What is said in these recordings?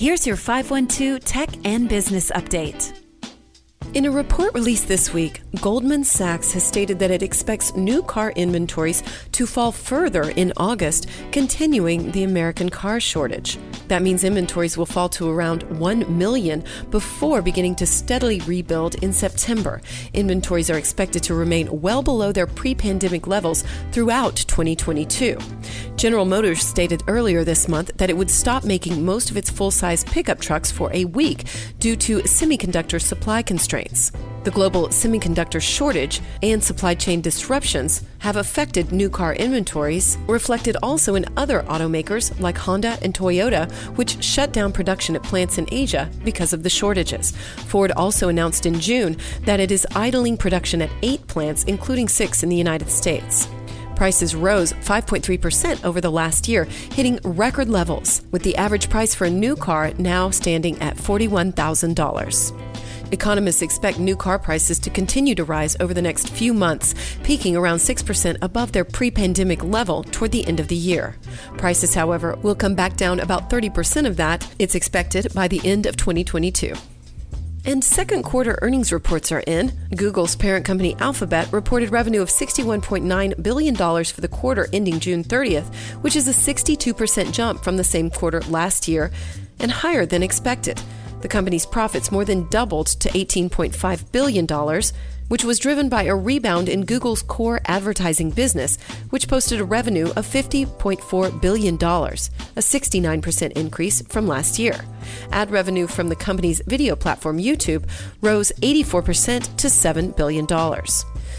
Here's your 512 Tech and Business Update. In a report released this week, Goldman Sachs has stated that it expects new car inventories to fall further in August, continuing the American car shortage. That means inventories will fall to around 1 million before beginning to steadily rebuild in September. Inventories are expected to remain well below their pre pandemic levels throughout 2022. General Motors stated earlier this month that it would stop making most of its full size pickup trucks for a week due to semiconductor supply constraints constraints. The global semiconductor shortage and supply chain disruptions have affected new car inventories, reflected also in other automakers like Honda and Toyota, which shut down production at plants in Asia because of the shortages. Ford also announced in June that it is idling production at eight plants, including six in the United States prices rose 5.3% over the last year, hitting record levels, with the average price for a new car now standing at $41,000. Economists expect new car prices to continue to rise over the next few months, peaking around 6% above their pre pandemic level toward the end of the year. Prices, however, will come back down about 30% of that, it's expected, by the end of 2022. And second quarter earnings reports are in. Google's parent company Alphabet reported revenue of $61.9 billion for the quarter ending June 30th, which is a 62% jump from the same quarter last year and higher than expected. The company's profits more than doubled to $18.5 billion, which was driven by a rebound in Google's core advertising business, which posted a revenue of $50.4 billion, a 69% increase from last year. Ad revenue from the company's video platform YouTube rose 84% to $7 billion.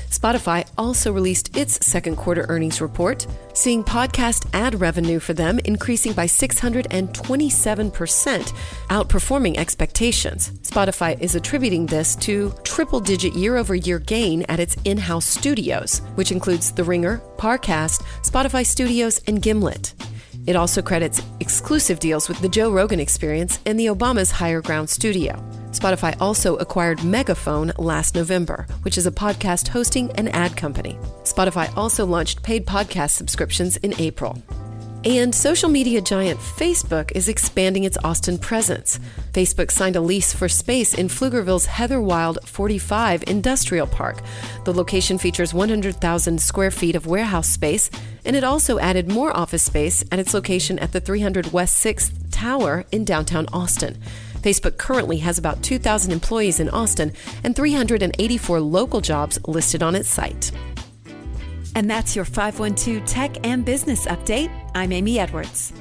Spotify also released its second quarter earnings report, seeing podcast ad revenue for them increasing by 627%, outperforming expectations. Spotify is attributing this to triple digit year over year gain at its in house studios, which includes The Ringer, Parcast, Spotify Studios, and Gimlet. It also credits exclusive deals with the Joe Rogan Experience and the Obama's Higher Ground Studio. Spotify also acquired Megaphone last November, which is a podcast hosting and ad company. Spotify also launched paid podcast subscriptions in April. And social media giant Facebook is expanding its Austin presence. Facebook signed a lease for space in Pflugerville's Heather Wild 45 Industrial Park. The location features 100,000 square feet of warehouse space, and it also added more office space at its location at the 300 West 6th Tower in downtown Austin. Facebook currently has about 2,000 employees in Austin and 384 local jobs listed on its site. And that's your 512 Tech and Business Update. I'm Amy Edwards.